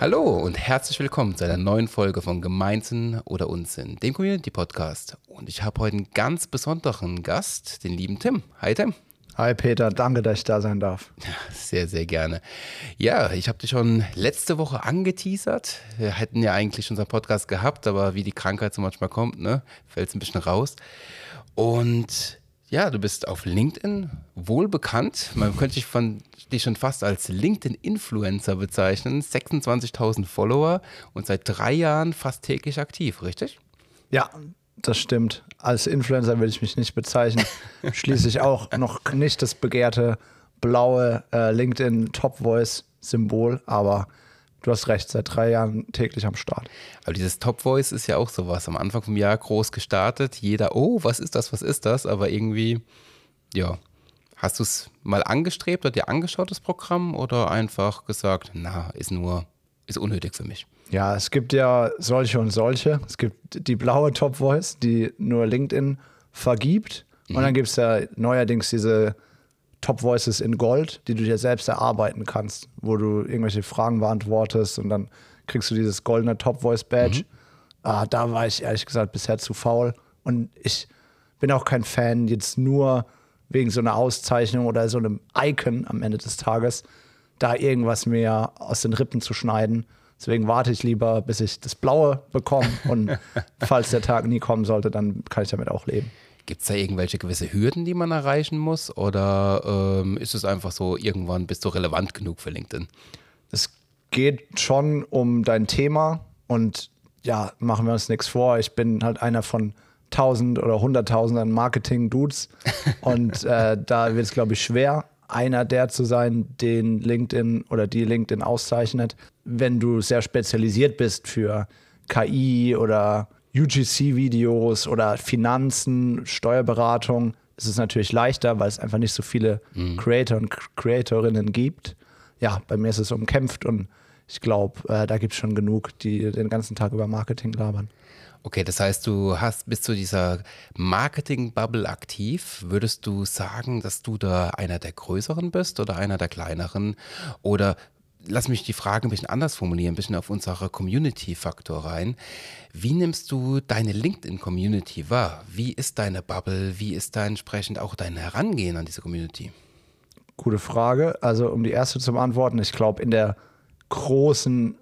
Hallo und herzlich willkommen zu einer neuen Folge von Gemeinsinn oder Unsinn, dem Community Podcast. Und ich habe heute einen ganz besonderen Gast, den lieben Tim. Hi Tim. Hi Peter, danke, dass ich da sein darf. Sehr, sehr gerne. Ja, ich habe dich schon letzte Woche angeteasert. Wir hätten ja eigentlich unseren Podcast gehabt, aber wie die Krankheit so manchmal kommt, ne, fällt es ein bisschen raus. Und ja, du bist auf LinkedIn wohl bekannt. Man könnte dich, von, dich schon fast als LinkedIn-Influencer bezeichnen. 26.000 Follower und seit drei Jahren fast täglich aktiv, richtig? Ja, das stimmt. Als Influencer will ich mich nicht bezeichnen. Schließlich auch noch nicht das begehrte blaue äh, LinkedIn Top Voice Symbol, aber du hast recht, seit drei Jahren täglich am Start. Aber dieses Top Voice ist ja auch sowas. Am Anfang vom Jahr groß gestartet. Jeder, oh, was ist das, was ist das? Aber irgendwie, ja. Hast du es mal angestrebt oder dir angeschaut, das Programm? Oder einfach gesagt, na, ist nur, ist unnötig für mich? Ja, es gibt ja solche und solche. Es gibt die blaue Top Voice, die nur LinkedIn vergibt. Mhm. Und dann gibt es ja neuerdings diese Top Voices in Gold, die du dir selbst erarbeiten kannst, wo du irgendwelche Fragen beantwortest und dann kriegst du dieses goldene Top Voice Badge. Mhm. Ah, da war ich ehrlich gesagt bisher zu faul. Und ich bin auch kein Fan, jetzt nur wegen so einer Auszeichnung oder so einem Icon am Ende des Tages, da irgendwas mehr aus den Rippen zu schneiden. Deswegen warte ich lieber, bis ich das Blaue bekomme. Und falls der Tag nie kommen sollte, dann kann ich damit auch leben. Gibt es da irgendwelche gewisse Hürden, die man erreichen muss? Oder ähm, ist es einfach so, irgendwann bist du relevant genug für LinkedIn? Es geht schon um dein Thema und ja, machen wir uns nichts vor. Ich bin halt einer von tausend oder hunderttausenden Marketing-Dudes und äh, da wird es, glaube ich, schwer, einer der zu sein, den LinkedIn oder die LinkedIn auszeichnet. Wenn du sehr spezialisiert bist für KI oder UGC-Videos oder Finanzen, Steuerberatung ist es natürlich leichter, weil es einfach nicht so viele mhm. Creator und Creatorinnen gibt. Ja, bei mir ist es umkämpft und ich glaube, äh, da gibt es schon genug, die den ganzen Tag über Marketing labern. Okay, das heißt, du hast bist zu dieser Marketing-Bubble aktiv. Würdest du sagen, dass du da einer der größeren bist oder einer der kleineren? Oder lass mich die Frage ein bisschen anders formulieren, ein bisschen auf unsere Community-Faktor rein. Wie nimmst du deine LinkedIn-Community wahr? Wie ist deine Bubble? Wie ist da entsprechend auch dein Herangehen an diese Community? Gute Frage. Also, um die erste zu beantworten, ich glaube, in der großen,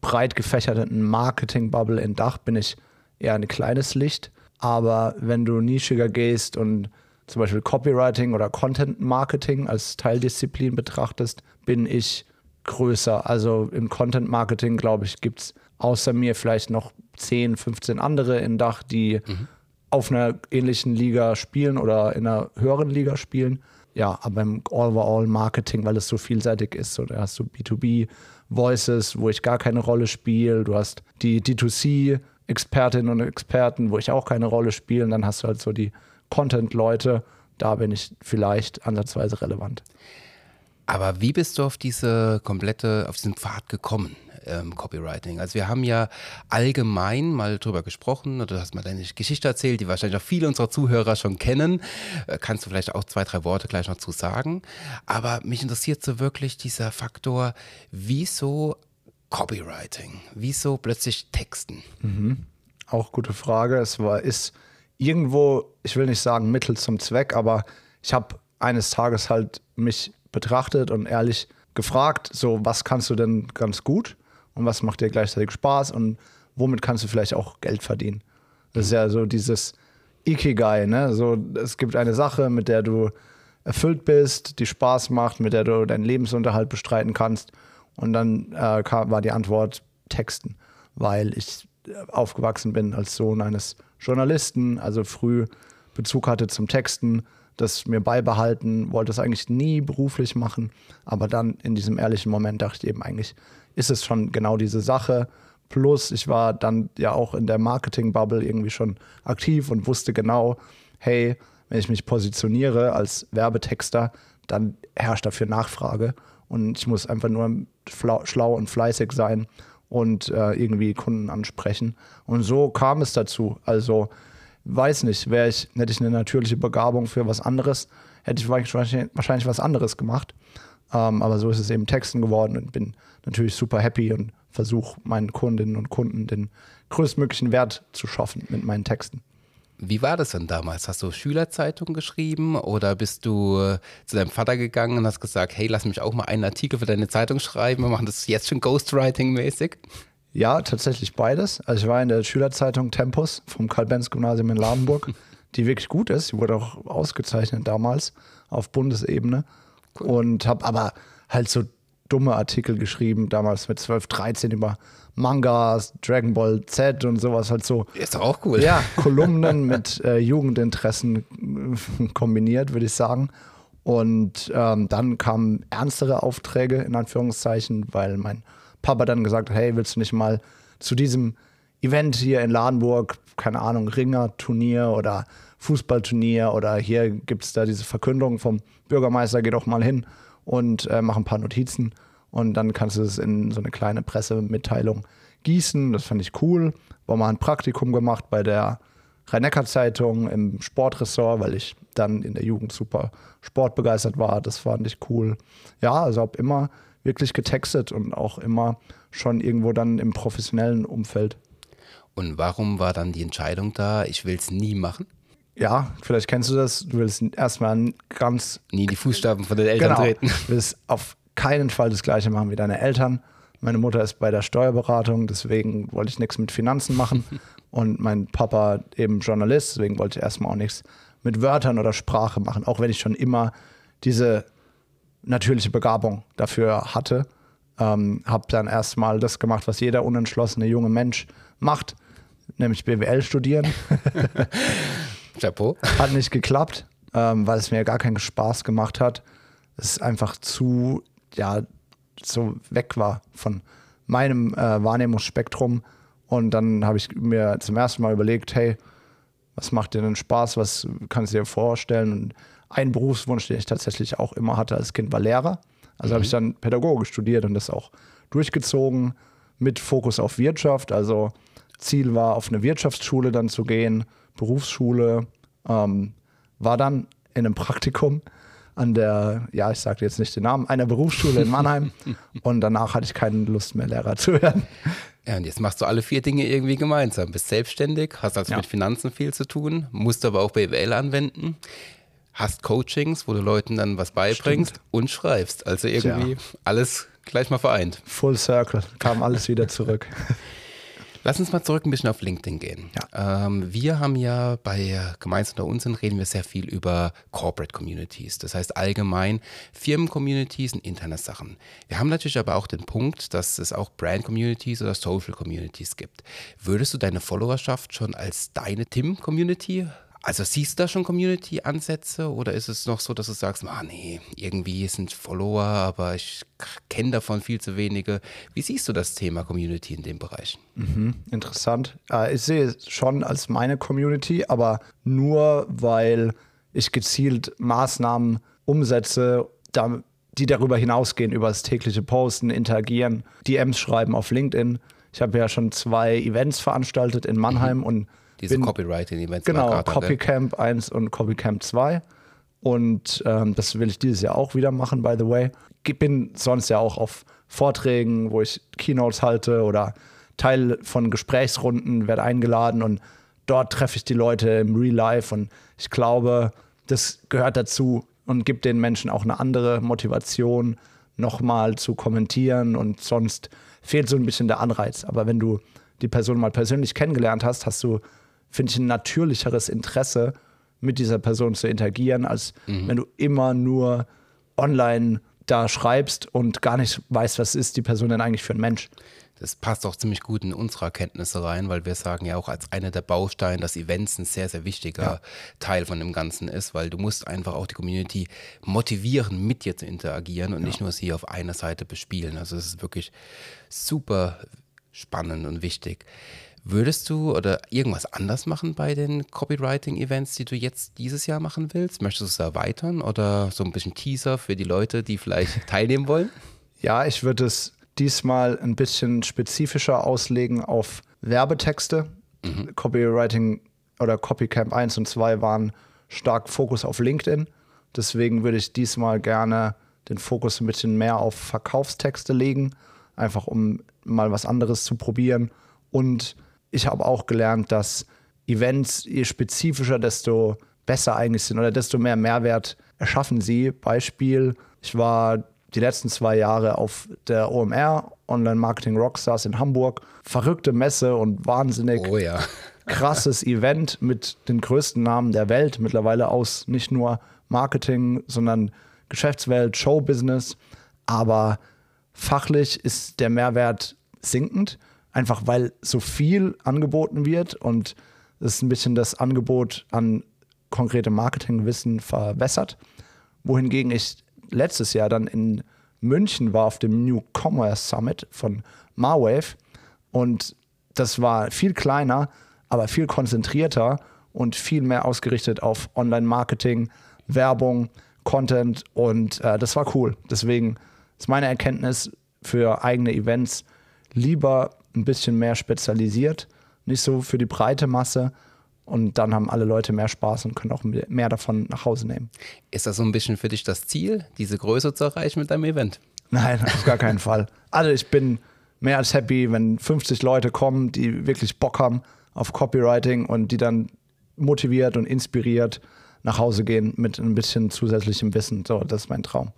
breit gefächerten Marketing-Bubble in Dach bin ich eher ein kleines Licht. Aber wenn du nischiger gehst und zum Beispiel Copywriting oder Content Marketing als Teildisziplin betrachtest, bin ich größer. Also im Content Marketing, glaube ich, gibt es außer mir vielleicht noch 10, 15 andere in Dach, die mhm. auf einer ähnlichen Liga spielen oder in einer höheren Liga spielen. Ja, aber im Overall-Marketing, weil es so vielseitig ist, so, da hast du B2B-Voices, wo ich gar keine Rolle spiele. Du hast die D2C-Expertinnen und Experten, wo ich auch keine Rolle spiele. Und dann hast du halt so die Content-Leute. Da bin ich vielleicht ansatzweise relevant. Aber wie bist du auf diese komplette, auf diesen Pfad gekommen? Ähm, Copywriting. Also wir haben ja allgemein mal drüber gesprochen oder du hast mal deine Geschichte erzählt, die wahrscheinlich auch viele unserer Zuhörer schon kennen. Äh, kannst du vielleicht auch zwei, drei Worte gleich noch zu sagen. Aber mich interessiert so wirklich dieser Faktor, wieso Copywriting? Wieso plötzlich Texten? Mhm. Auch gute Frage. Es war, ist irgendwo, ich will nicht sagen Mittel zum Zweck, aber ich habe eines Tages halt mich betrachtet und ehrlich gefragt, so was kannst du denn ganz gut und was macht dir gleichzeitig Spaß und womit kannst du vielleicht auch Geld verdienen. Das ist ja so dieses Ikigai, ne? So, es gibt eine Sache, mit der du erfüllt bist, die Spaß macht, mit der du deinen Lebensunterhalt bestreiten kannst. Und dann äh, kam, war die Antwort Texten, weil ich aufgewachsen bin als Sohn eines Journalisten, also früh Bezug hatte zum Texten das mir beibehalten, wollte es eigentlich nie beruflich machen. Aber dann in diesem ehrlichen Moment dachte ich eben, eigentlich ist es schon genau diese Sache. Plus, ich war dann ja auch in der Marketing-Bubble irgendwie schon aktiv und wusste genau, hey, wenn ich mich positioniere als Werbetexter, dann herrscht dafür Nachfrage. Und ich muss einfach nur schlau und fleißig sein und äh, irgendwie Kunden ansprechen. Und so kam es dazu. Also weiß nicht, wäre ich, hätte ich eine natürliche Begabung für was anderes, hätte ich wahrscheinlich, wahrscheinlich was anderes gemacht. Ähm, aber so ist es eben Texten geworden und bin natürlich super happy und versuche meinen Kundinnen und Kunden den größtmöglichen Wert zu schaffen mit meinen Texten. Wie war das denn damals? Hast du Schülerzeitung geschrieben oder bist du äh, zu deinem Vater gegangen und hast gesagt, hey, lass mich auch mal einen Artikel für deine Zeitung schreiben, wir machen das jetzt schon Ghostwriting-mäßig? Ja, tatsächlich beides. Also ich war in der Schülerzeitung Tempus vom Karl-Benz-Gymnasium in Ladenburg, die wirklich gut ist. Sie wurde auch ausgezeichnet damals auf Bundesebene. Cool. Und habe aber halt so dumme Artikel geschrieben, damals mit 12, 13 über Mangas, Dragon Ball Z und sowas halt so. Ist doch auch cool. Ja, Kolumnen mit äh, Jugendinteressen kombiniert, würde ich sagen. Und ähm, dann kamen ernstere Aufträge, in Anführungszeichen, weil mein Papa dann gesagt hat, hey, willst du nicht mal zu diesem Event hier in Ladenburg, keine Ahnung, Ringer-Turnier oder Fußballturnier oder hier gibt es da diese Verkündung vom Bürgermeister, geh doch mal hin und äh, mach ein paar Notizen und dann kannst du es in so eine kleine Pressemitteilung gießen. Das fand ich cool. War mal ein Praktikum gemacht bei der Rhein-Neckar-Zeitung im Sportressort, weil ich dann in der Jugend super sportbegeistert war. Das fand ich cool. Ja, also habe immer wirklich getextet und auch immer schon irgendwo dann im professionellen Umfeld. Und warum war dann die Entscheidung da, ich will es nie machen? Ja, vielleicht kennst du das. Du willst erstmal ganz. Nie die Fußstapfen von den Eltern genau, treten. Du willst auf keinen Fall das Gleiche machen wie deine Eltern. Meine Mutter ist bei der Steuerberatung, deswegen wollte ich nichts mit Finanzen machen. Und mein Papa eben Journalist, deswegen wollte ich erstmal auch nichts mit Wörtern oder Sprache machen, auch wenn ich schon immer diese natürliche Begabung dafür hatte. Ähm, habe dann erstmal das gemacht, was jeder unentschlossene junge Mensch macht, nämlich BWL studieren. Chapeau. Hat nicht geklappt, ähm, weil es mir gar keinen Spaß gemacht hat. Es einfach zu, ja, so weg war von meinem äh, Wahrnehmungsspektrum. Und dann habe ich mir zum ersten Mal überlegt, hey, was macht dir denn Spaß? Was kannst du dir vorstellen? Und ein Berufswunsch, den ich tatsächlich auch immer hatte als Kind, war Lehrer. Also mhm. habe ich dann Pädagogik studiert und das auch durchgezogen mit Fokus auf Wirtschaft. Also Ziel war, auf eine Wirtschaftsschule dann zu gehen, Berufsschule. Ähm, war dann in einem Praktikum an der, ja, ich sage jetzt nicht den Namen, einer Berufsschule in Mannheim. und danach hatte ich keine Lust mehr, Lehrer zu werden. Ja, und jetzt machst du alle vier Dinge irgendwie gemeinsam. Bist selbstständig, hast also ja. mit Finanzen viel zu tun, musst aber auch BWL anwenden, hast Coachings, wo du Leuten dann was beibringst Stimmt. und schreibst. Also irgendwie Tja. alles gleich mal vereint. Full Circle, kam alles wieder zurück. Lass uns mal zurück ein bisschen auf LinkedIn gehen. Ja. Ähm, wir haben ja bei Gemeinsam unter uns reden wir sehr viel über Corporate Communities. Das heißt allgemein Firmen-Communities und interne Sachen. Wir haben natürlich aber auch den Punkt, dass es auch Brand-Communities oder Social-Communities gibt. Würdest du deine Followerschaft schon als deine Tim-Community also siehst du da schon Community-Ansätze oder ist es noch so, dass du sagst, ah nee, irgendwie sind Follower, aber ich kenne davon viel zu wenige. Wie siehst du das Thema Community in dem Bereich? Mhm, interessant. Äh, ich sehe es schon als meine Community, aber nur weil ich gezielt Maßnahmen umsetze, die darüber hinausgehen, über das tägliche Posten, interagieren, DMs schreiben auf LinkedIn. Ich habe ja schon zwei Events veranstaltet in Mannheim mhm. und diese Copywriting-Events. Genau, Copycamp 1 und Copycamp 2. Und ähm, das will ich dieses Jahr auch wieder machen, by the way. Ich bin sonst ja auch auf Vorträgen, wo ich Keynotes halte oder Teil von Gesprächsrunden, werde eingeladen und dort treffe ich die Leute im Real Life. Und ich glaube, das gehört dazu und gibt den Menschen auch eine andere Motivation, nochmal zu kommentieren. Und sonst fehlt so ein bisschen der Anreiz. Aber wenn du die Person mal persönlich kennengelernt hast, hast du finde ich, ein natürlicheres Interesse, mit dieser Person zu interagieren, als mhm. wenn du immer nur online da schreibst und gar nicht weißt, was ist die Person denn eigentlich für ein Mensch. Das passt auch ziemlich gut in unsere Erkenntnisse rein, weil wir sagen ja auch als einer der Bausteine, dass Events ein sehr, sehr wichtiger ja. Teil von dem Ganzen ist, weil du musst einfach auch die Community motivieren, mit dir zu interagieren und ja. nicht nur sie auf einer Seite bespielen. Also es ist wirklich super spannend und wichtig. Würdest du oder irgendwas anders machen bei den Copywriting-Events, die du jetzt dieses Jahr machen willst? Möchtest du es erweitern oder so ein bisschen Teaser für die Leute, die vielleicht teilnehmen wollen? Ja, ich würde es diesmal ein bisschen spezifischer auslegen auf Werbetexte. Mhm. Copywriting oder Copycamp 1 und 2 waren stark Fokus auf LinkedIn. Deswegen würde ich diesmal gerne den Fokus ein bisschen mehr auf Verkaufstexte legen. einfach um mal was anderes zu probieren. Und ich habe auch gelernt, dass Events, je spezifischer, desto besser eigentlich sind oder desto mehr Mehrwert erschaffen sie. Beispiel, ich war die letzten zwei Jahre auf der OMR, Online Marketing Rockstars in Hamburg. Verrückte Messe und wahnsinnig Oh ja. krasses Event mit den größten Namen der Welt, mittlerweile aus nicht nur Marketing, sondern Geschäftswelt, Showbusiness. Aber fachlich ist der Mehrwert sinkend, einfach weil so viel angeboten wird und es ein bisschen das Angebot an konkrete Marketingwissen verwässert. Wohingegen ich letztes Jahr dann in München war auf dem New Commerce Summit von Marwave und das war viel kleiner, aber viel konzentrierter und viel mehr ausgerichtet auf Online-Marketing, Werbung, Content und äh, das war cool. Deswegen ist meine Erkenntnis für eigene Events lieber ein bisschen mehr spezialisiert, nicht so für die breite Masse und dann haben alle Leute mehr Spaß und können auch mehr davon nach Hause nehmen. Ist das so ein bisschen für dich das Ziel, diese Größe zu erreichen mit deinem Event? Nein, auf gar keinen Fall. Also ich bin mehr als happy, wenn 50 Leute kommen, die wirklich Bock haben auf Copywriting und die dann motiviert und inspiriert nach Hause gehen mit ein bisschen zusätzlichem Wissen. So, das ist mein Traum.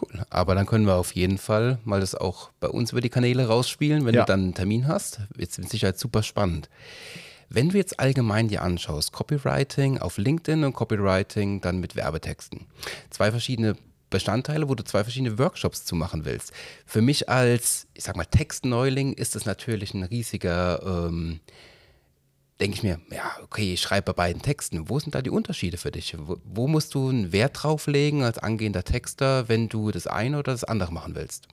Cool. Aber dann können wir auf jeden Fall mal das auch bei uns über die Kanäle rausspielen, wenn Ja. du dann einen Termin hast. Wird mit Sicherheit super spannend. Wenn du jetzt allgemein dir anschaust, Copywriting auf LinkedIn und Copywriting dann mit Werbetexten. Zwei verschiedene Bestandteile, wo du zwei verschiedene Workshops zu machen willst. Für mich als, ich sag mal, Textneuling ist das natürlich ein riesiger, ähm, denke ich mir, ja, okay, ich schreibe bei beiden Texten. Wo sind da die Unterschiede für dich? Wo, wo musst du einen Wert drauf legen als angehender Texter, wenn du das eine oder das andere machen willst?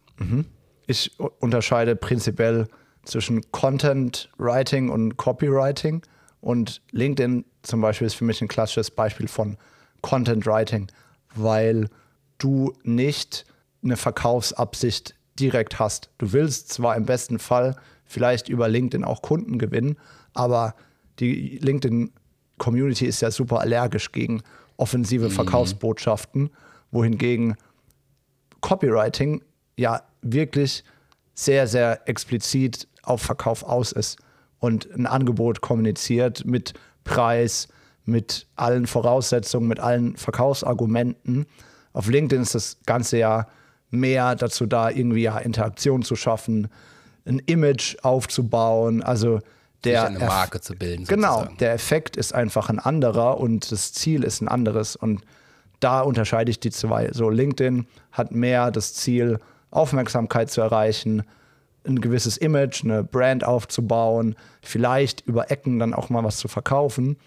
Ich u- unterscheide prinzipiell zwischen Content Writing und Copywriting. Und LinkedIn zum Beispiel ist für mich ein klassisches Beispiel von Content Writing, weil du nicht eine Verkaufsabsicht direkt hast. Du willst zwar im besten Fall vielleicht über LinkedIn auch Kunden gewinnen, aber die LinkedIn-Community ist ja super allergisch gegen offensive Verkaufsbotschaften, wohingegen Copywriting ja wirklich sehr, sehr explizit auf Verkauf aus ist und ein Angebot kommuniziert mit Preis, mit allen Voraussetzungen, mit allen Verkaufsargumenten. Auf LinkedIn ist das Ganze ja mehr dazu da, irgendwie ja Interaktion zu schaffen, ein Image aufzubauen. Also der eine Erf- Marke zu bilden. Genau, sozusagen. der Effekt ist einfach ein anderer und das Ziel ist ein anderes. Und da unterscheide ich die zwei. So, LinkedIn hat mehr das Ziel, Aufmerksamkeit zu erreichen, ein gewisses Image, eine Brand aufzubauen, vielleicht über Ecken dann auch mal was zu verkaufen,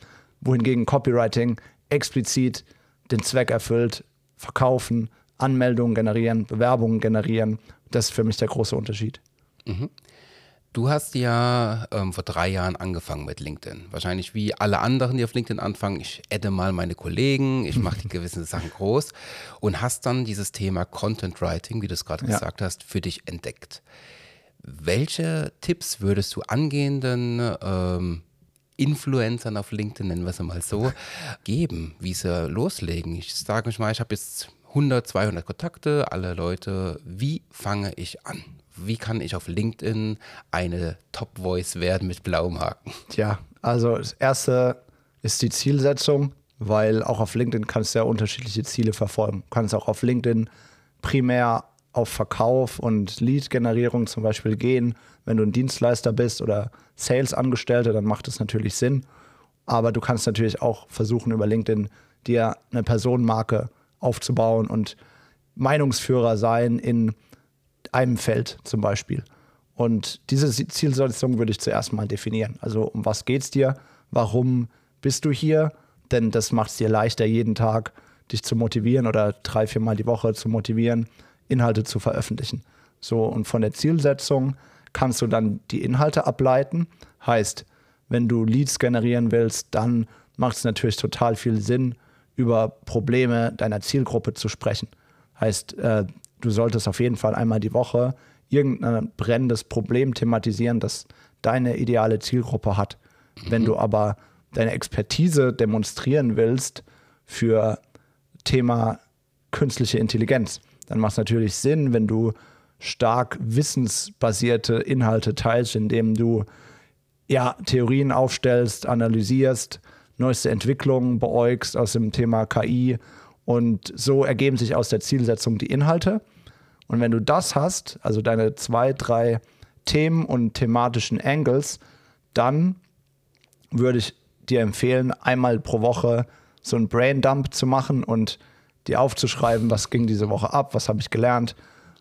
wohingegen Copywriting explizit den Zweck erfüllt, verkaufen, Anmeldungen generieren, Bewerbungen generieren. Das ist für mich der große Unterschied. Du hast ja ähm, vor drei Jahren angefangen mit LinkedIn. Wahrscheinlich wie alle anderen, die auf LinkedIn anfangen. Ich adde mal meine Kollegen, ich mache die gewissen Sachen groß und hast dann dieses Thema Content Writing, wie du es gerade Ja. gesagt hast, für dich entdeckt. Welche Tipps würdest du angehenden ähm, Influencern auf LinkedIn, nennen wir es mal so, geben, wie sie loslegen? Ich sage mich mal, ich habe jetzt 100, 200 Kontakte, alle Leute. Wie fange ich an? Wie kann ich auf LinkedIn eine Top-Voice werden mit blauem Haken? Tja, also das erste ist die Zielsetzung, weil auch auf LinkedIn kannst du ja unterschiedliche Ziele verfolgen. Du kannst auch auf LinkedIn primär auf Verkauf und Lead-Generierung zum Beispiel gehen. Wenn du ein Dienstleister bist oder Sales-Angestellter, dann macht das natürlich Sinn. Aber du kannst natürlich auch versuchen, über LinkedIn dir eine Personenmarke aufzubauen und Meinungsführer sein in einem Feld zum Beispiel. Und diese Zielsetzung würde ich zuerst mal definieren. Also um was geht's dir? Warum bist du hier? Denn das macht es dir leichter, jeden Tag dich zu motivieren oder drei, viermal die Woche zu motivieren, Inhalte zu veröffentlichen. So, und von der Zielsetzung kannst du dann die Inhalte ableiten. Heißt, wenn du Leads generieren willst, dann macht es natürlich total viel Sinn, über Probleme deiner Zielgruppe zu sprechen. Heißt, äh, du solltest auf jeden Fall einmal die Woche irgendein brennendes Problem thematisieren, das deine ideale Zielgruppe hat. Wenn du aber deine Expertise demonstrieren willst für Thema künstliche Intelligenz, dann macht es natürlich Sinn, wenn du stark wissensbasierte Inhalte teilst, indem du ja, Theorien aufstellst, analysierst, neueste Entwicklungen beäugst aus dem Thema KI und so ergeben sich aus der Zielsetzung die Inhalte. Und wenn du das hast, also deine zwei, drei Themen und thematischen Angles, dann würde ich dir empfehlen, einmal pro Woche so einen Braindump zu machen und dir aufzuschreiben, was ging diese Woche ab, was habe ich gelernt,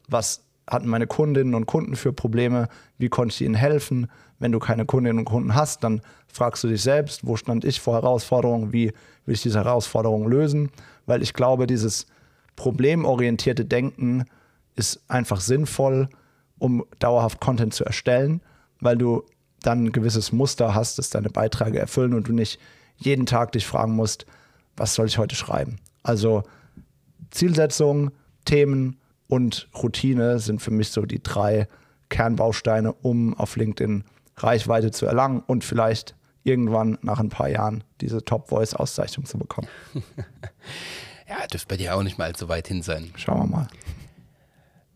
was hatten meine Kundinnen und Kunden für Probleme, wie konnte ich ihnen helfen. Wenn du keine Kundinnen und Kunden hast, dann fragst du dich selbst, wo stand ich vor Herausforderungen, wie will ich diese Herausforderungen lösen, weil ich glaube, dieses problemorientierte Denken ist einfach sinnvoll, um dauerhaft Content zu erstellen, weil du dann ein gewisses Muster hast, das deine Beiträge erfüllen und du nicht jeden Tag dich fragen musst, was soll ich heute schreiben. Also Zielsetzung, Themen und Routine sind für mich so die drei Kernbausteine, um auf LinkedIn Reichweite zu erlangen und vielleicht irgendwann nach ein paar Jahren diese Top-Voice-Auszeichnung zu bekommen. ja, dürfte bei dir auch nicht mal allzu weit hin sein. Schauen wir mal.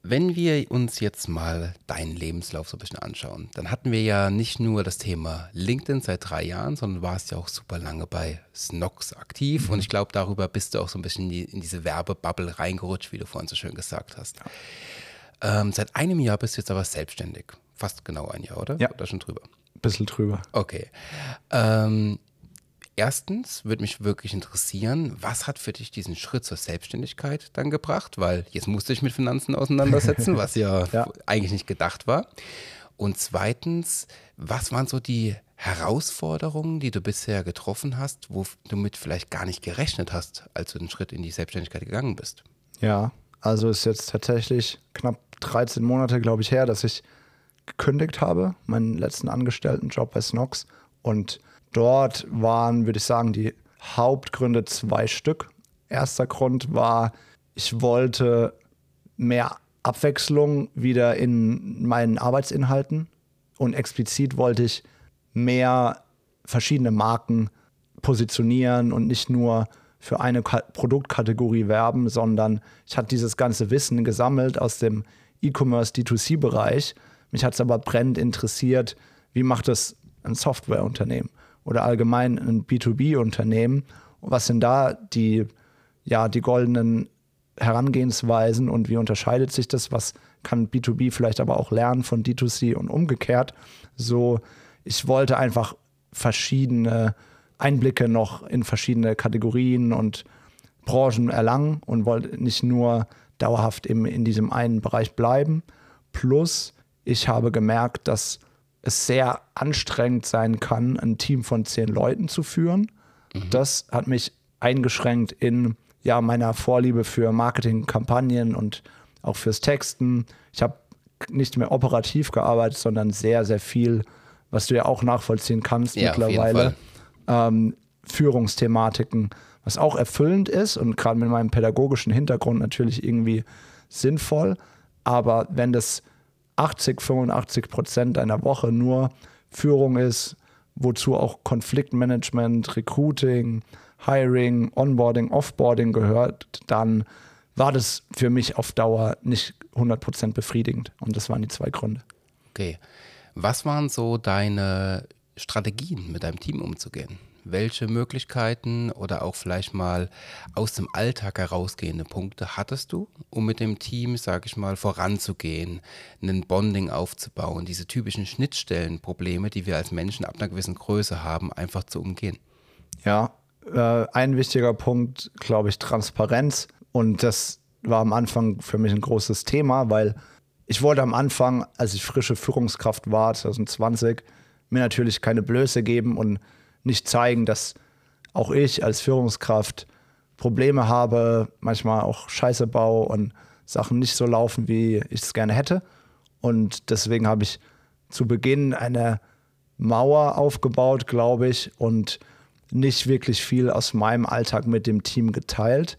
Wenn wir uns jetzt mal deinen Lebenslauf so ein bisschen anschauen, dann hatten wir ja nicht nur das Thema LinkedIn seit drei Jahren, sondern warst ja auch super lange bei Snox aktiv. Mhm. Und ich glaube, darüber bist du auch so ein bisschen in diese Werbebubble reingerutscht, wie du vorhin so schön gesagt hast. Ja. Ähm, seit einem Jahr bist du jetzt aber selbstständig. Fast genau ein Jahr, oder? Ja. Oder schon drüber? Bisschen drüber. Okay. Ähm, erstens würde mich wirklich interessieren, was hat für dich diesen Schritt zur Selbstständigkeit dann gebracht? Weil jetzt musste ich mit Finanzen auseinandersetzen, was ja, ja, eigentlich nicht gedacht war. Und zweitens, was waren so die Herausforderungen, die du bisher getroffen hast, wo du mit vielleicht gar nicht gerechnet hast, als du den Schritt in die Selbstständigkeit gegangen bist? Ja, also ist jetzt tatsächlich knapp 13 Monate, glaube ich, her, dass ich gekündigt habe, meinen letzten Angestelltenjob bei Snox. Und Dort waren, würde ich sagen, die Hauptgründe zwei Stück. Erster Grund war, ich wollte mehr Abwechslung wieder in meinen Arbeitsinhalten und explizit wollte ich mehr verschiedene Marken positionieren und nicht nur für eine Produktkategorie werben, sondern ich hatte dieses ganze Wissen gesammelt aus dem E-Commerce D2C-Bereich. Mich hat es aber brennend interessiert, wie macht das ein Softwareunternehmen? Oder allgemein ein B2B-Unternehmen. Was sind da die, ja, die goldenen Herangehensweisen und wie unterscheidet sich das? Was kann B2B vielleicht aber auch lernen von D2C und umgekehrt? So, ich wollte einfach verschiedene Einblicke noch in verschiedene Kategorien und Branchen erlangen und wollte nicht nur dauerhaft im, in diesem einen Bereich bleiben. Plus, ich habe gemerkt, dass es sehr anstrengend sein kann, ein Team von zehn Leuten zu führen. Mhm. Das hat mich eingeschränkt in ja, meiner Vorliebe für Marketingkampagnen und auch fürs Texten. Ich habe nicht mehr operativ gearbeitet, sondern sehr, sehr viel, was du ja auch nachvollziehen kannst ja, mittlerweile. Ähm, Führungsthematiken, was auch erfüllend ist und gerade mit meinem pädagogischen Hintergrund natürlich irgendwie sinnvoll. Aber wenn das 80, 85 Prozent deiner Woche nur Führung ist, wozu auch Konfliktmanagement, Recruiting, Hiring, Onboarding, Offboarding gehört, dann war das für mich auf Dauer nicht 100 Prozent befriedigend. Und das waren die zwei Gründe. Okay. Was waren so deine Strategien, mit deinem Team umzugehen? Welche Möglichkeiten oder auch vielleicht mal aus dem Alltag herausgehende Punkte hattest du, um mit dem Team, sage ich mal, voranzugehen, einen Bonding aufzubauen, diese typischen Schnittstellenprobleme, die wir als Menschen ab einer gewissen Größe haben, einfach zu umgehen? Ja, äh, ein wichtiger Punkt, glaube ich, Transparenz. Und das war am Anfang für mich ein großes Thema, weil ich wollte am Anfang, als ich frische Führungskraft war, 2020, mir natürlich keine Blöße geben und nicht zeigen, dass auch ich als Führungskraft Probleme habe, manchmal auch Scheiße baue und Sachen nicht so laufen, wie ich es gerne hätte. Und deswegen habe ich zu Beginn eine Mauer aufgebaut, glaube ich, und nicht wirklich viel aus meinem Alltag mit dem Team geteilt,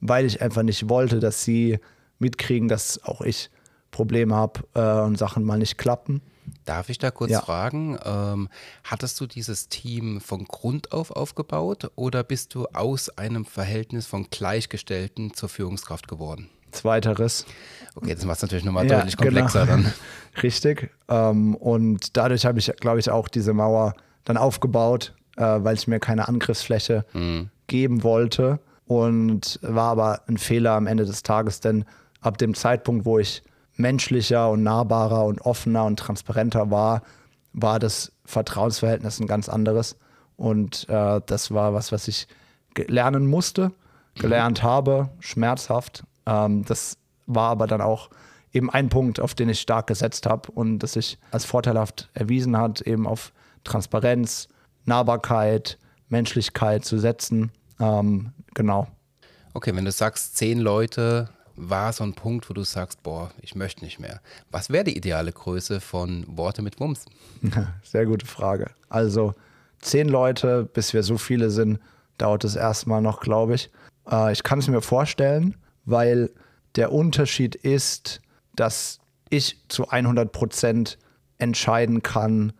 weil ich einfach nicht wollte, dass sie mitkriegen, dass auch ich Probleme habe äh, und Sachen mal nicht klappen. Darf ich da kurz ja. fragen, ähm, hattest du dieses Team von Grund auf aufgebaut oder bist du aus einem Verhältnis von Gleichgestellten zur Führungskraft geworden? Zweiteres. Okay, das macht es natürlich nochmal ja, deutlich komplexer genau. dann. Richtig. Ähm, und dadurch habe ich, glaube ich, auch diese Mauer dann aufgebaut, äh, weil ich mir keine Angriffsfläche mhm. geben wollte. Und war aber ein Fehler am Ende des Tages, denn ab dem Zeitpunkt, wo ich menschlicher und nahbarer und offener und transparenter war, war das Vertrauensverhältnis ein ganz anderes. Und äh, das war was, was ich lernen musste, gelernt mhm. habe, schmerzhaft. Ähm, das war aber dann auch eben ein Punkt, auf den ich stark gesetzt habe und das sich als vorteilhaft erwiesen hat, eben auf Transparenz, Nahbarkeit, Menschlichkeit zu setzen. Ähm, genau. Okay, wenn du sagst, zehn Leute war so ein Punkt, wo du sagst, boah, ich möchte nicht mehr. Was wäre die ideale Größe von Worte mit Wumms? Sehr gute Frage. Also zehn Leute, bis wir so viele sind, dauert es erstmal noch, glaube ich. Äh, ich kann es mir vorstellen, weil der Unterschied ist, dass ich zu 100 Prozent entscheiden kann,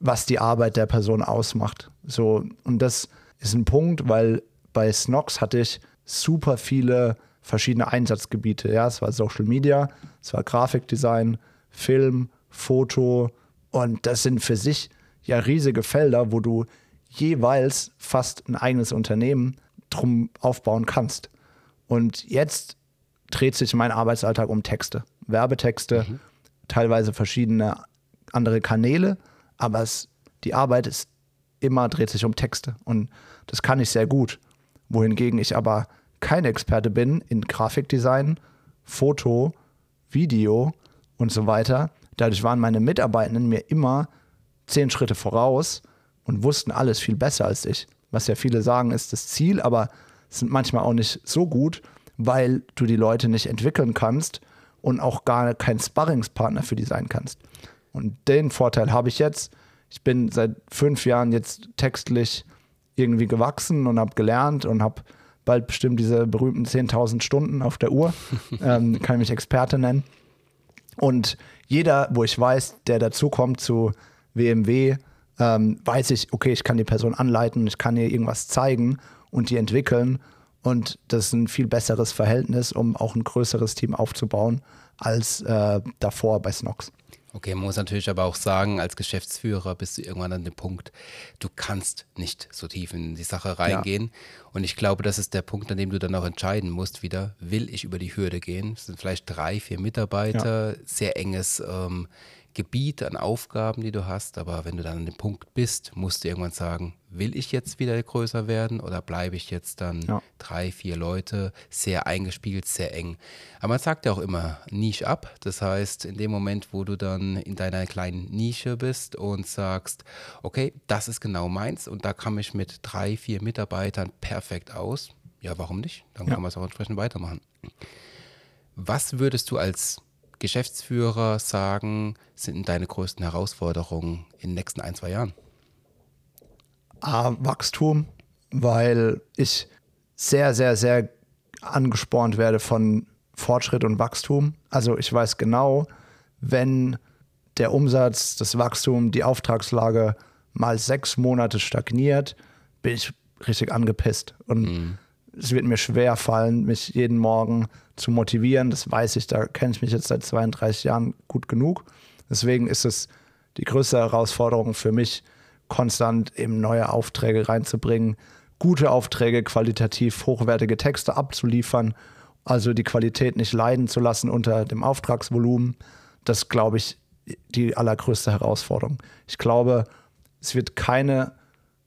was die Arbeit der Person ausmacht. So, und das ist ein Punkt, weil bei Snox hatte ich super viele verschiedene Einsatzgebiete. Ja, es war Social Media, es war Grafikdesign, Film, Foto und das sind für sich ja riesige Felder, wo du jeweils fast ein eigenes Unternehmen drum aufbauen kannst. Und jetzt dreht sich mein Arbeitsalltag um Texte, Werbetexte, mhm. teilweise verschiedene andere Kanäle, aber es, die Arbeit ist immer dreht sich um Texte und das kann ich sehr gut. Wohingegen ich aber kein Experte bin in Grafikdesign, Foto, Video und so weiter. Dadurch waren meine Mitarbeitenden mir immer zehn Schritte voraus und wussten alles viel besser als ich. Was ja viele sagen, ist das Ziel, aber sind manchmal auch nicht so gut, weil du die Leute nicht entwickeln kannst und auch gar kein Sparringspartner für die sein kannst. Und den Vorteil habe ich jetzt. Ich bin seit fünf Jahren jetzt textlich irgendwie gewachsen und habe gelernt und habe bald bestimmt diese berühmten 10.000 Stunden auf der Uhr. ähm, kann ich mich Experte nennen. Und jeder, wo ich weiß, der dazukommt zu WMW, ähm, weiß ich, okay, ich kann die Person anleiten, ich kann ihr irgendwas zeigen und die entwickeln. Und das ist ein viel besseres Verhältnis, um auch ein größeres Team aufzubauen als äh, davor bei Snox. Okay, man muss natürlich aber auch sagen, als Geschäftsführer bist du irgendwann an dem Punkt, du kannst nicht so tief in die Sache reingehen. Ja. Und ich glaube, das ist der Punkt, an dem du dann auch entscheiden musst, wieder, will ich über die Hürde gehen? Es sind vielleicht drei, vier Mitarbeiter, ja. sehr enges ähm, Gebiet an Aufgaben, die du hast, aber wenn du dann an dem Punkt bist, musst du irgendwann sagen, will ich jetzt wieder größer werden oder bleibe ich jetzt dann ja. drei, vier Leute, sehr eingespielt, sehr eng. Aber man sagt ja auch immer Nische ab. Das heißt, in dem Moment, wo du dann in deiner kleinen Nische bist und sagst, okay, das ist genau meins und da kam ich mit drei, vier Mitarbeitern perfekt aus, ja, warum nicht? Dann ja. kann man es auch entsprechend weitermachen. Was würdest du als Geschäftsführer sagen, sind deine größten Herausforderungen in den nächsten ein, zwei Jahren? A, Wachstum, weil ich sehr, sehr, sehr angespornt werde von Fortschritt und Wachstum. Also ich weiß genau, wenn der Umsatz, das Wachstum, die Auftragslage mal sechs Monate stagniert, bin ich richtig angepisst. Und mhm es wird mir schwer fallen, mich jeden Morgen zu motivieren. Das weiß ich, da kenne ich mich jetzt seit 32 Jahren gut genug. Deswegen ist es die größte Herausforderung für mich, konstant eben neue Aufträge reinzubringen, gute Aufträge, qualitativ hochwertige Texte abzuliefern, also die Qualität nicht leiden zu lassen unter dem Auftragsvolumen. Das glaube ich die allergrößte Herausforderung. Ich glaube, es wird keine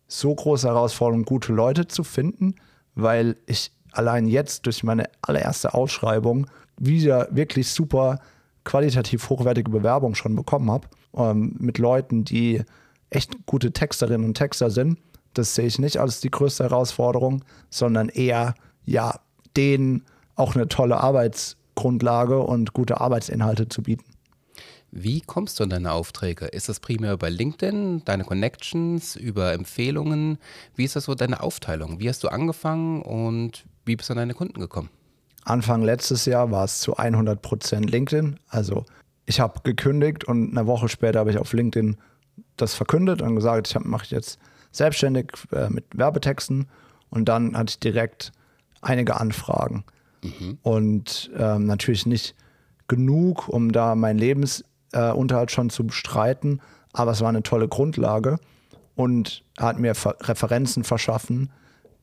so große Herausforderung, gute Leute zu finden weil ich allein jetzt durch meine allererste Ausschreibung wieder wirklich super qualitativ hochwertige Bewerbung schon bekommen habe, ähm, mit Leuten, die echt gute Texterinnen und Texter sind. Das sehe ich nicht als die größte Herausforderung, sondern eher, ja, denen auch eine tolle Arbeitsgrundlage und gute Arbeitsinhalte zu bieten. Wie kommst du an deine Aufträge? Ist das primär über LinkedIn, deine Connections, über Empfehlungen? Wie ist das so deine Aufteilung? Wie hast du angefangen und wie bist du an deine Kunden gekommen? Anfang letztes Jahr war es zu 100 Prozent LinkedIn. Also ich habe gekündigt und eine Woche später habe ich auf LinkedIn das verkündet und gesagt, ich mache jetzt selbstständig äh, mit Werbetexten und dann hatte ich direkt einige Anfragen. und ähm, natürlich nicht genug, um da meinen Lebensunterhalt schon zu bestreiten, aber es war eine tolle Grundlage und hat mir Ver Referenzen verschaffen,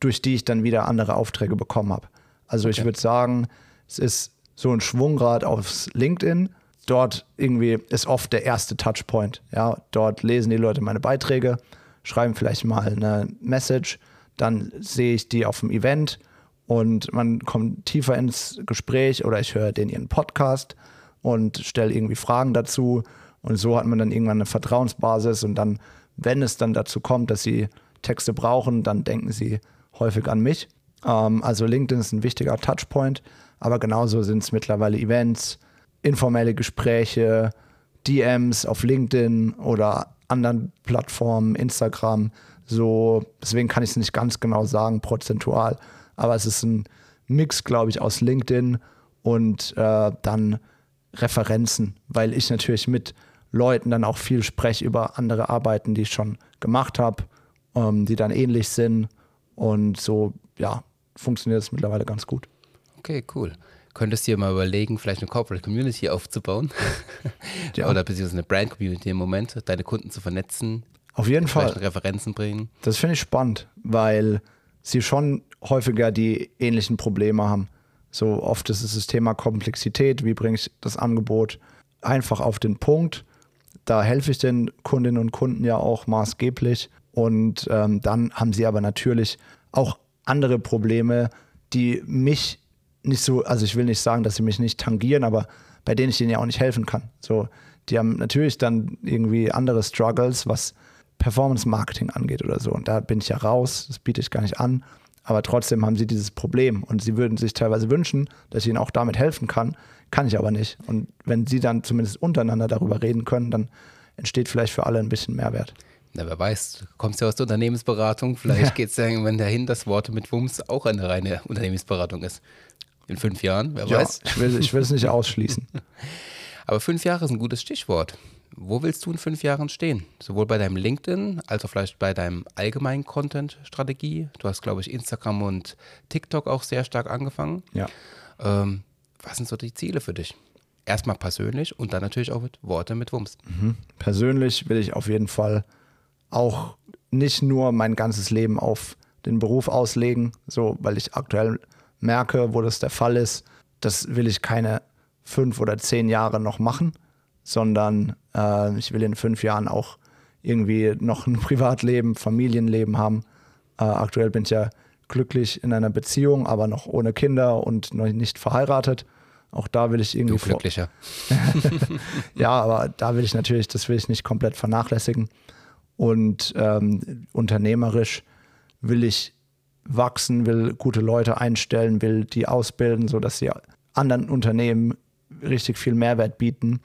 durch die ich dann wieder andere Aufträge bekommen habe. Also ich würde sagen, es ist so ein Schwungrad aufs LinkedIn. Dort irgendwie ist oft der erste Touchpoint. Ja, dort lesen die Leute meine Beiträge, schreiben vielleicht mal eine Message, dann sehe ich die auf dem Event und man kommt tiefer ins Gespräch oder ich höre den ihren Podcast und stelle irgendwie Fragen dazu und so hat man dann irgendwann eine Vertrauensbasis und dann, wenn es dann dazu kommt, dass sie Texte brauchen, dann denken sie häufig an mich. Ähm, also LinkedIn ist ein wichtiger Touchpoint, aber genauso sind es mittlerweile Events, informelle Gespräche, DMs auf LinkedIn oder anderen Plattformen, Instagram. So, deswegen kann ich es nicht ganz genau sagen, prozentual. Aber es ist ein Mix, glaube ich, aus LinkedIn und äh, dann Referenzen, weil ich natürlich mit Leuten dann auch viel spreche über andere Arbeiten, die ich schon gemacht habe, ähm, die dann ähnlich sind. Und so, ja, funktioniert es mittlerweile ganz gut. Okay, cool. Könntest du dir mal überlegen, vielleicht eine Corporate Community aufzubauen? Ja. Oder beziehungsweise eine Brand Community im Moment, deine Kunden zu vernetzen, Auf jeden Fall. vielleicht Referenzen bringen. Das finde ich spannend, weil sie schon häufiger die ähnlichen Probleme haben. So oft ist es das Thema Komplexität, wie bringe ich das Angebot einfach auf den Punkt. Da helfe ich den Kundinnen und Kunden ja auch maßgeblich. Und ähm, dann haben sie aber natürlich auch andere Probleme, die mich nicht so, also ich will nicht sagen, dass sie mich nicht tangieren, aber bei denen ich ihnen ja auch nicht helfen kann. So, die haben natürlich dann irgendwie andere Struggles, was Performance Marketing angeht oder so. Und da bin ich ja raus, das biete ich gar nicht an. Aber trotzdem haben sie dieses Problem und sie würden sich teilweise wünschen, dass ich ihnen auch damit helfen kann, kann ich aber nicht. Und wenn sie dann zumindest untereinander darüber reden können, dann entsteht vielleicht für alle ein bisschen Mehrwert. Na, wer weiß, du kommst ja aus der Unternehmensberatung, vielleicht geht es ja irgendwann dahin, dass Worte mit Wumms auch eine reine Unternehmensberatung ist. In fünf Jahren, wer Ja, weiß. ich will, ich will es nicht ausschließen. Aber fünf Jahre ist ein gutes Stichwort. Wo willst du in fünf Jahren stehen? Sowohl bei deinem LinkedIn als auch vielleicht bei deinem allgemeinen Content-Strategie. Du hast, glaube ich, Instagram und TikTok auch sehr stark angefangen. Ja. Ähm, was sind so die Ziele für dich? Erstmal persönlich und dann natürlich auch mit Worte mit Wumms. Persönlich will ich auf jeden Fall auch nicht nur mein ganzes Leben auf den Beruf auslegen, so weil ich aktuell merke, wo das der Fall ist. Das will ich keine fünf oder zehn Jahre noch machen, sondern äh, ich will in fünf Jahren auch irgendwie noch ein Privatleben, Familienleben haben. Äh, aktuell bin ich ja glücklich in einer Beziehung, aber noch ohne Kinder und noch nicht verheiratet. Auch da will ich irgendwie Du glücklicher. ja, aber da will ich natürlich, das will ich nicht komplett vernachlässigen. Und ähm, unternehmerisch will ich wachsen, will gute Leute einstellen, will die ausbilden, sodass sie anderen Unternehmen richtig viel Mehrwert bieten.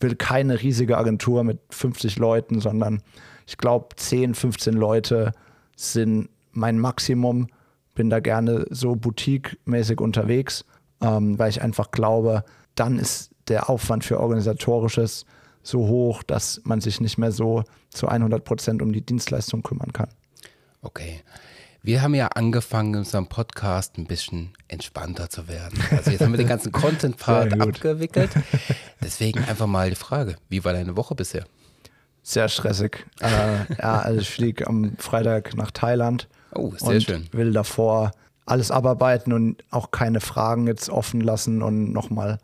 Will keine riesige Agentur mit 50 Leuten, sondern ich glaube 10, 15 Leute sind mein Maximum. Bin da gerne so boutique-mäßig unterwegs, ähm, weil ich einfach glaube, dann ist der Aufwand für organisatorisches so hoch, dass man sich nicht mehr so zu 100 Prozent um die Dienstleistung kümmern kann. Okay. Wir haben ja angefangen, in unserem Podcast ein bisschen entspannter zu werden. Also jetzt haben wir den ganzen Content-Part abgewickelt. Deswegen einfach mal die Frage, wie war deine Woche bisher? Sehr stressig. äh, ja, also ich fliege am Freitag nach Thailand Oh, sehr und schön. will davor alles abarbeiten und auch keine Fragen jetzt offen lassen und nochmal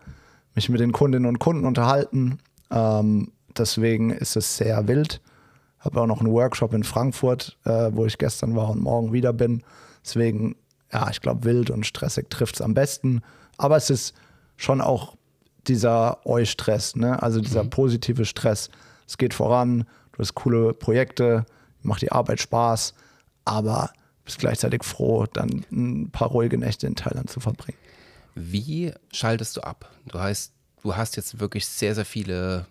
mich mit den Kundinnen und Kunden unterhalten. Ähm, deswegen ist es sehr wild. Habe auch noch einen Workshop in Frankfurt, äh, wo ich gestern war und morgen wieder bin. Deswegen, ja, ich glaube, wild und stressig trifft es am besten. Aber es ist schon auch dieser Eu-Stress, ne? also dieser positive Stress. Es geht voran, du hast coole Projekte, macht die Arbeit Spaß, aber bist gleichzeitig froh, dann ein paar ruhige Nächte in Thailand zu verbringen. Wie schaltest du ab? Du heißt, du hast jetzt wirklich sehr, sehr viele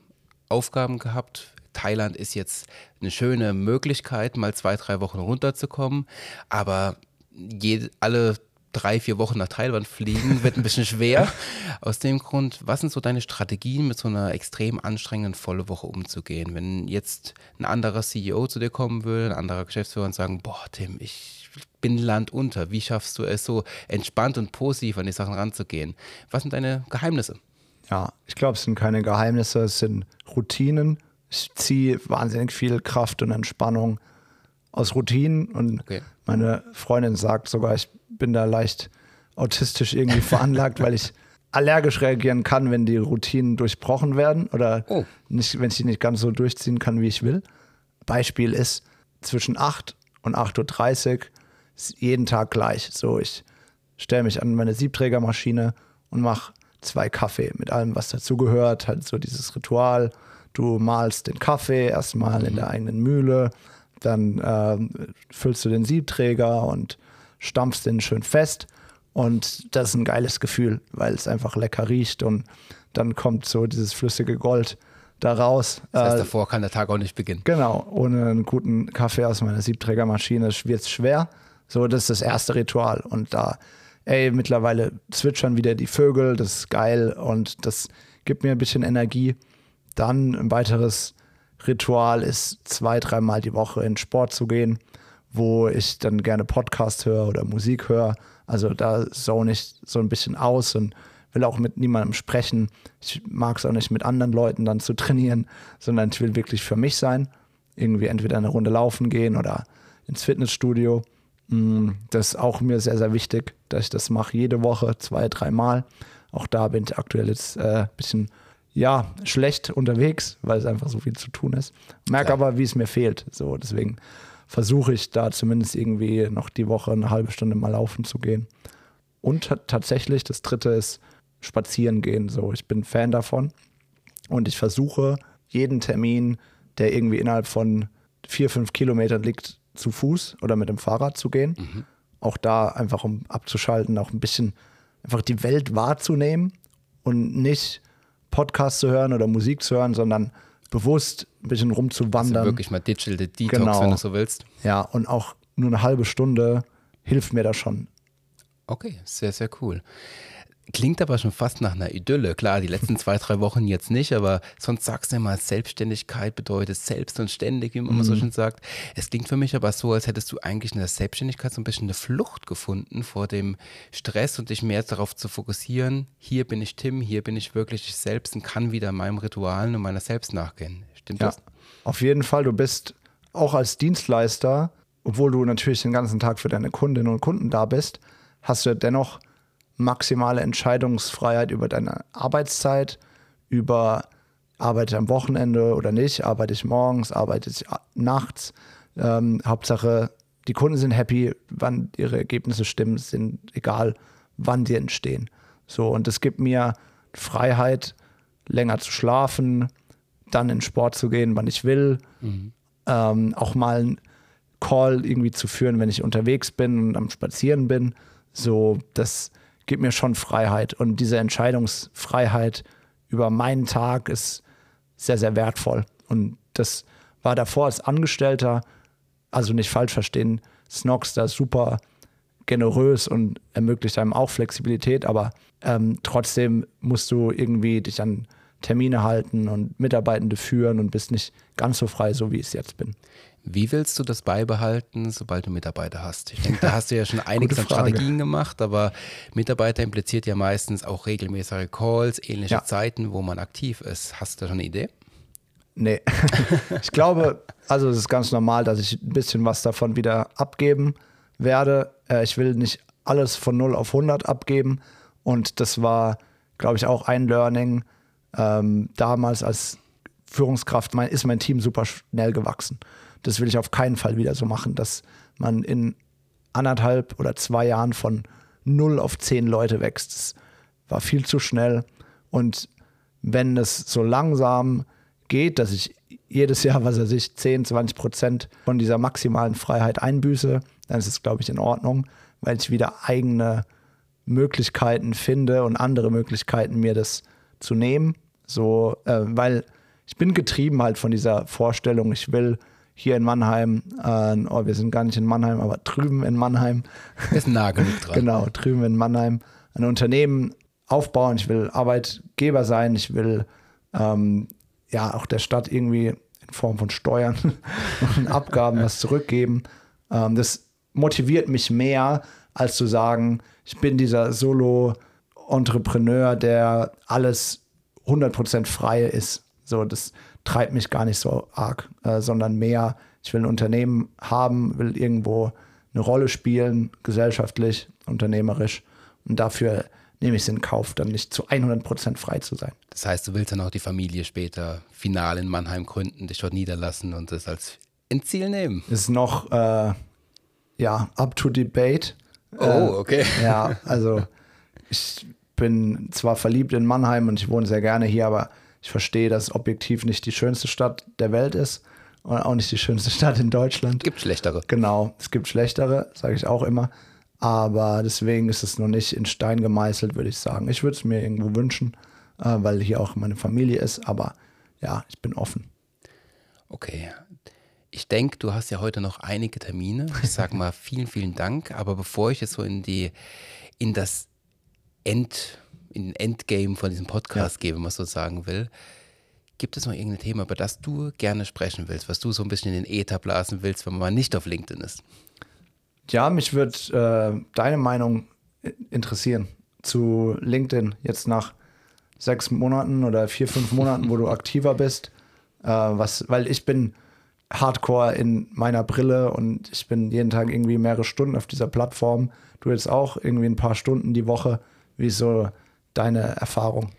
Aufgaben gehabt. Thailand ist jetzt eine schöne Möglichkeit, mal zwei, drei Wochen runterzukommen. Aber je, alle drei, vier Wochen nach Thailand fliegen, wird ein bisschen schwer. Aus dem Grund, was sind so deine Strategien, mit so einer extrem anstrengenden volle Woche umzugehen? Wenn jetzt ein anderer CEO zu dir kommen will, ein anderer Geschäftsführer und sagen, boah, Tim, ich bin Land unter. Wie schaffst du es so entspannt und positiv an die Sachen ranzugehen? Was sind deine Geheimnisse? Ja, ich glaube, es sind keine Geheimnisse, es sind Routinen. Ich ziehe wahnsinnig viel Kraft und Entspannung aus Routinen und okay. meine Freundin sagt sogar, ich bin da leicht autistisch irgendwie veranlagt, weil ich allergisch reagieren kann, wenn die Routinen durchbrochen werden oder oh. nicht, wenn ich die nicht ganz so durchziehen kann, wie ich will. Beispiel ist zwischen 8 und 8.30 Uhr ist jeden Tag gleich. So, ich stelle mich an meine Siebträgermaschine und mache zwei Kaffee mit allem, was dazugehört. Halt so dieses Ritual. Du malst den Kaffee erstmal in der eigenen Mühle, dann äh, füllst du den Siebträger und stampfst den schön fest. Und das ist ein geiles Gefühl, weil es einfach lecker riecht und dann kommt so dieses flüssige Gold da raus. Das heißt, äh, davor kann der Tag auch nicht beginnen. Genau, ohne einen guten Kaffee aus meiner Siebträgermaschine wird es schwer. So, das ist das erste Ritual. Und da, ey, mittlerweile zwitschern wieder die Vögel, das ist geil und das gibt mir ein bisschen Energie. Dann ein weiteres Ritual ist, zwei, dreimal die Woche in Sport zu gehen, wo ich dann gerne Podcast höre oder Musik höre. Also da zone ich so ein bisschen aus und will auch mit niemandem sprechen. Ich mag es auch nicht mit anderen Leuten dann zu trainieren, sondern ich will wirklich für mich sein. Irgendwie entweder eine Runde laufen gehen oder ins Fitnessstudio. Mm, das ist auch mir sehr, sehr wichtig, dass ich das mache jede Woche, zwei, dreimal. Auch da bin ich aktuell jetzt ein äh, bisschen ja, schlecht unterwegs, weil es einfach so viel zu tun ist. Merke ja. aber, wie es mir fehlt. So, deswegen versuche ich da zumindest irgendwie noch die Woche eine halbe Stunde mal laufen zu gehen. Und tatsächlich, das dritte ist spazieren gehen. So, ich bin Fan davon. Und ich versuche jeden Termin, der irgendwie innerhalb von vier, fünf Kilometern liegt, zu Fuß oder mit dem Fahrrad zu gehen. Mhm. Auch da einfach um abzuschalten, auch ein bisschen einfach die Welt wahrzunehmen und nicht Podcast zu hören oder Musik zu hören, sondern bewusst ein bisschen rumzuwandern. Also wirklich mal Digital Detox, genau. wenn du so willst. Ja, und auch nur eine halbe Stunde hilft mir da schon. Okay, sehr, sehr cool. Klingt aber schon fast nach einer Idylle. Klar, die letzten zwei, drei Wochen jetzt nicht, aber sonst sagst du immer, Selbstständigkeit bedeutet selbst und ständig, wie man mhm. so schön sagt. Es klingt für mich aber so, als hättest du eigentlich in der Selbstständigkeit so ein bisschen eine Flucht gefunden vor dem Stress und dich mehr darauf zu fokussieren. Hier bin ich Tim, hier bin ich wirklich ich selbst und kann wieder meinem Ritualen und meiner selbst nachgehen. Stimmt ja, das? Auf jeden Fall. Du bist auch als Dienstleister, obwohl du natürlich den ganzen Tag für deine Kundinnen und Kunden da bist, hast du dennoch maximale Entscheidungsfreiheit über deine Arbeitszeit, über arbeite ich am Wochenende oder nicht, arbeite ich morgens, arbeite ich nachts. Ähm, Hauptsache, die Kunden sind happy, wann ihre Ergebnisse stimmen, sind egal, wann die entstehen. So, und es gibt mir Freiheit, länger zu schlafen, dann in Sport zu gehen, wann ich will. Mhm. Ähm, auch mal einen Call irgendwie zu führen, wenn ich unterwegs bin und am Spazieren bin. So, das gibt mir schon Freiheit. Und diese Entscheidungsfreiheit über meinen Tag ist sehr, sehr wertvoll. Und das war davor als Angestellter, also nicht falsch verstehen, Snox da super generös und ermöglicht einem auch Flexibilität, aber ähm, trotzdem musst du irgendwie dich an Termine halten und Mitarbeitende führen und bist nicht ganz so frei, so wie ich es jetzt bin. Wie willst du das beibehalten, sobald du Mitarbeiter hast? Ich denke, da hast du ja schon einiges an Strategien gemacht, aber Mitarbeiter impliziert ja meistens auch regelmäßige Calls, ähnliche ja. Zeiten, wo man aktiv ist. Hast du da schon eine Idee? Nee. ich glaube, also es ist ganz normal, dass ich ein bisschen was davon wieder abgeben werde. Äh, ich will nicht alles von 0 auf 100 abgeben. Und das war, glaube ich, auch ein Learning. Ähm, damals als Führungskraft mein, ist mein Team super schnell gewachsen. Das will ich auf keinen Fall wieder so machen, dass man in anderthalb oder zwei Jahren von null auf zehn Leute wächst. Das war viel zu schnell. Und wenn es so langsam geht, dass ich jedes Jahr, was weiß ich, 10, 20 Prozent von dieser maximalen Freiheit einbüße, dann ist es, glaube ich, in Ordnung, weil ich wieder eigene Möglichkeiten finde und andere Möglichkeiten, mir das zu nehmen. So, äh, weil ich bin getrieben halt von dieser Vorstellung, ich will hier in Mannheim, äh, oh, wir sind gar nicht in Mannheim, aber drüben in Mannheim. Ist nah genug dran. genau, drüben in Mannheim ein Unternehmen aufbauen. Ich will Arbeitgeber sein. Ich will ähm, ja auch der Stadt irgendwie in Form von Steuern und Abgaben was zurückgeben. Ähm, das motiviert mich mehr, als zu sagen, ich bin dieser Solo-Entrepreneur, der alles 100% frei ist. So, das treibt mich gar nicht so arg, äh, sondern mehr, ich will ein Unternehmen haben, will irgendwo eine Rolle spielen, gesellschaftlich, unternehmerisch. Und dafür nehme ich es in Kauf, dann nicht zu 100% frei zu sein. Das heißt, du willst dann auch die Familie später final in Mannheim gründen, dich dort niederlassen und das als Endziel nehmen. Ist noch, äh, ja, up to debate. Oh, okay. Äh, ja, also ich bin zwar verliebt in Mannheim und ich wohne sehr gerne hier, aber ich verstehe, dass objektiv nicht die schönste Stadt der Welt ist und auch nicht die schönste Stadt in Deutschland. Gibt schlechtere. Genau, es gibt schlechtere, sage ich auch immer. Aber deswegen ist es noch nicht in Stein gemeißelt, würde ich sagen. Ich würde es mir irgendwo wünschen, äh, weil hier auch meine Familie ist. Aber ja, ich bin offen. Okay. Ich denke, du hast ja heute noch einige Termine. Ich sage mal vielen, vielen Dank. Aber bevor ich jetzt so in die, in das End, in den Endgame von diesem Podcast ja. gehe, wenn man so sagen will, gibt es noch irgendein Thema, über das du gerne sprechen willst, was du so ein bisschen in den Ether blasen willst, wenn man nicht auf LinkedIn ist? Ja, mich würde äh, deine Meinung interessieren zu LinkedIn jetzt nach sechs Monaten oder vier, fünf Monaten, wo du aktiver bist. Äh, was, weil ich bin hardcore in meiner Brille und ich bin jeden Tag irgendwie mehrere Stunden auf dieser Plattform. Du jetzt auch irgendwie ein paar Stunden die Woche. Wie ist so deine Erfahrung?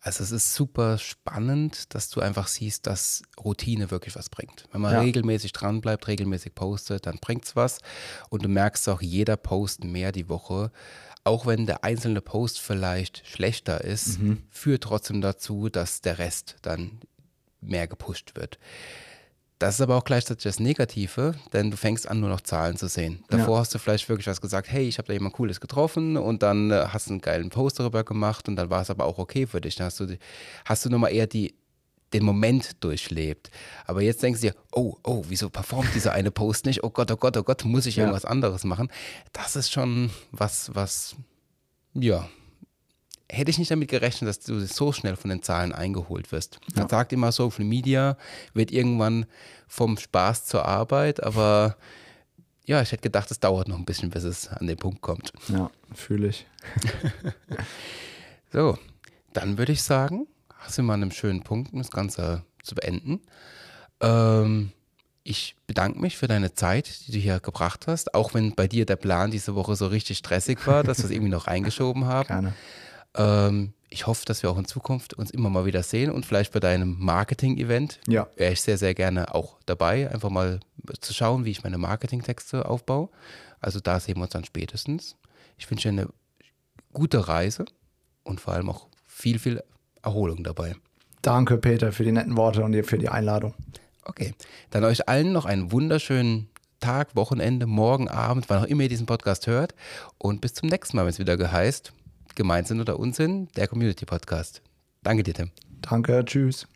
Also es ist super spannend, dass du einfach siehst, dass Routine wirklich was bringt. Wenn man ja. regelmäßig dran bleibt, regelmäßig postet, dann bringt es was. Und du merkst auch, jeder Post mehr die Woche, auch wenn der einzelne Post vielleicht schlechter ist, mhm. führt trotzdem dazu, dass der Rest dann mehr gepusht wird. Das ist aber auch gleichzeitig das Negative, denn du fängst an, nur noch Zahlen zu sehen. Davor ja. hast du vielleicht wirklich was gesagt, hey, ich habe da jemand Cooles getroffen und dann äh, hast du einen geilen Post darüber gemacht und dann war es aber auch okay für dich. Dann hast du, hast du nochmal eher die, den Moment durchlebt. Aber jetzt denkst du dir, oh, oh, wieso performt dieser eine Post nicht? Oh Gott, oh Gott, oh Gott, muss ich ja. irgendwas anderes machen? Das ist schon was, was, ja, hätte ich nicht damit gerechnet, dass du so schnell von den Zahlen eingeholt wirst. Ja. Man sagt immer, Social Media wird irgendwann vom Spaß zur Arbeit, aber ja, ich hätte gedacht, es dauert noch ein bisschen, bis es an den Punkt kommt. Ja, fühle ich. so, dann würde ich sagen, hast du mal einen schönen Punkt, um das Ganze zu beenden. Ähm, ich bedanke mich für deine Zeit, die du hier gebracht hast, auch wenn bei dir der Plan diese Woche so richtig stressig war, dass wir es irgendwie noch reingeschoben haben. Gerne. Ähm, ich hoffe, dass wir auch in Zukunft uns immer mal wieder sehen und vielleicht bei deinem Marketing-Event ja. wäre ich sehr, sehr gerne auch dabei, einfach mal zu schauen, wie ich meine Marketing-Texte aufbaue. Also da sehen wir uns dann spätestens. Ich wünsche dir eine gute Reise und vor allem auch viel, viel Erholung dabei. Danke, Peter, für die netten Worte und dir für die Einladung. Okay, dann euch allen noch einen wunderschönen Tag, Wochenende, morgen, Abend, wann auch immer ihr diesen Podcast hört. Und bis zum nächsten Mal, wenn es wieder geheißt Gemeinsinn oder Unsinn, der Community Podcast. Danke dir, Tim. Danke, tschüss.